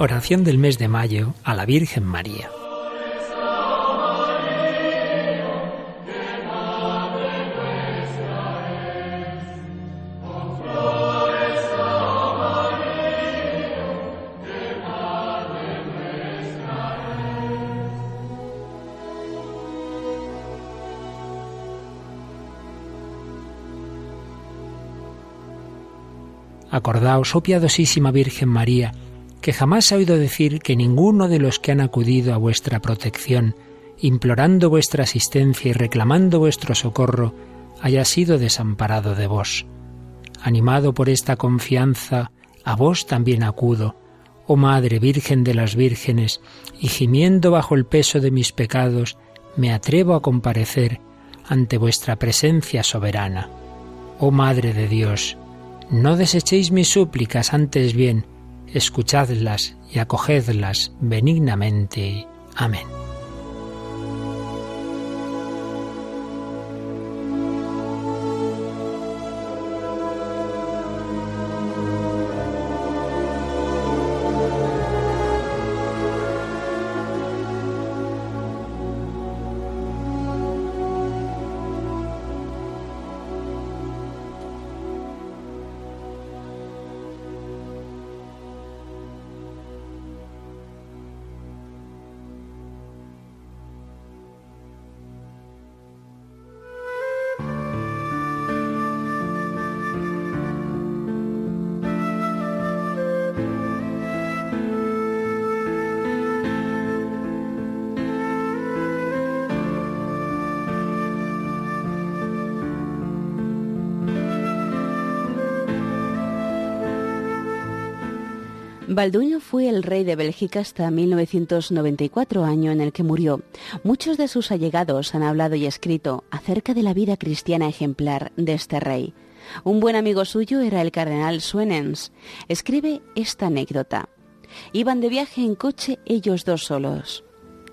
Oración del mes de mayo a la Virgen María. Acordaos, oh piadosísima Virgen María, que jamás ha oído decir que ninguno de los que han acudido a vuestra protección, implorando vuestra asistencia y reclamando vuestro socorro, haya sido desamparado de vos. Animado por esta confianza, a vos también acudo, oh Madre Virgen de las Vírgenes, y gimiendo bajo el peso de mis pecados, me atrevo a comparecer ante vuestra presencia soberana. Oh Madre de Dios, no desechéis mis súplicas, antes bien, escuchadlas y acogedlas benignamente. Amén. Balduino fue el rey de Bélgica hasta 1994, año en el que murió. Muchos de sus allegados han hablado y escrito acerca de la vida cristiana ejemplar de este rey. Un buen amigo suyo era el cardenal Suenens. Escribe esta anécdota. Iban de viaje en coche ellos dos solos.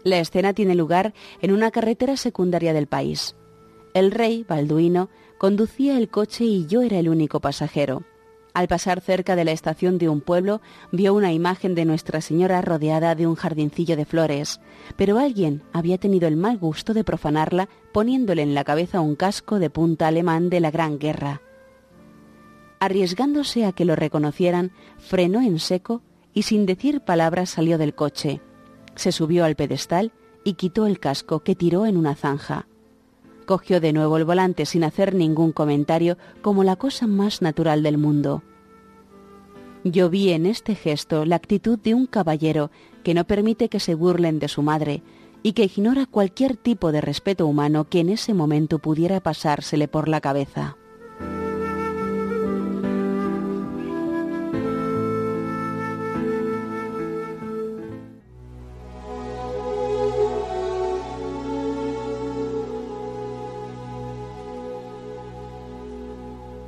La escena tiene lugar en una carretera secundaria del país. El rey, Balduino, conducía el coche y yo era el único pasajero. Al pasar cerca de la estación de un pueblo, vio una imagen de Nuestra Señora rodeada de un jardincillo de flores, pero alguien había tenido el mal gusto de profanarla poniéndole en la cabeza un casco de punta alemán de la Gran Guerra. Arriesgándose a que lo reconocieran, frenó en seco y sin decir palabras salió del coche. Se subió al pedestal y quitó el casco que tiró en una zanja. Cogió de nuevo el volante sin hacer ningún comentario como la cosa más natural del mundo. Yo vi en este gesto la actitud de un caballero que no permite que se burlen de su madre y que ignora cualquier tipo de respeto humano que en ese momento pudiera pasársele por la cabeza.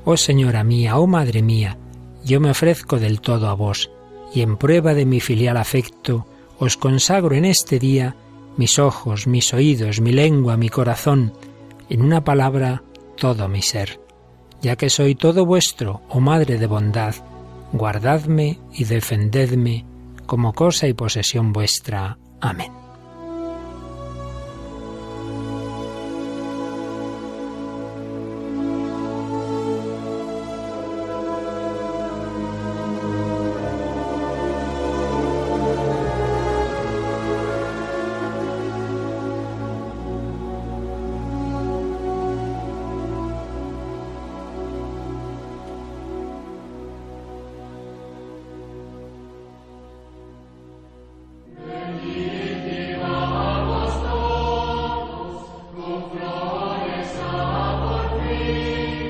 Oh Señora mía, oh Madre mía, yo me ofrezco del todo a vos, y en prueba de mi filial afecto, os consagro en este día mis ojos, mis oídos, mi lengua, mi corazón, en una palabra, todo mi ser. Ya que soy todo vuestro, oh Madre de bondad, guardadme y defendedme como cosa y posesión vuestra. Amén. Amen.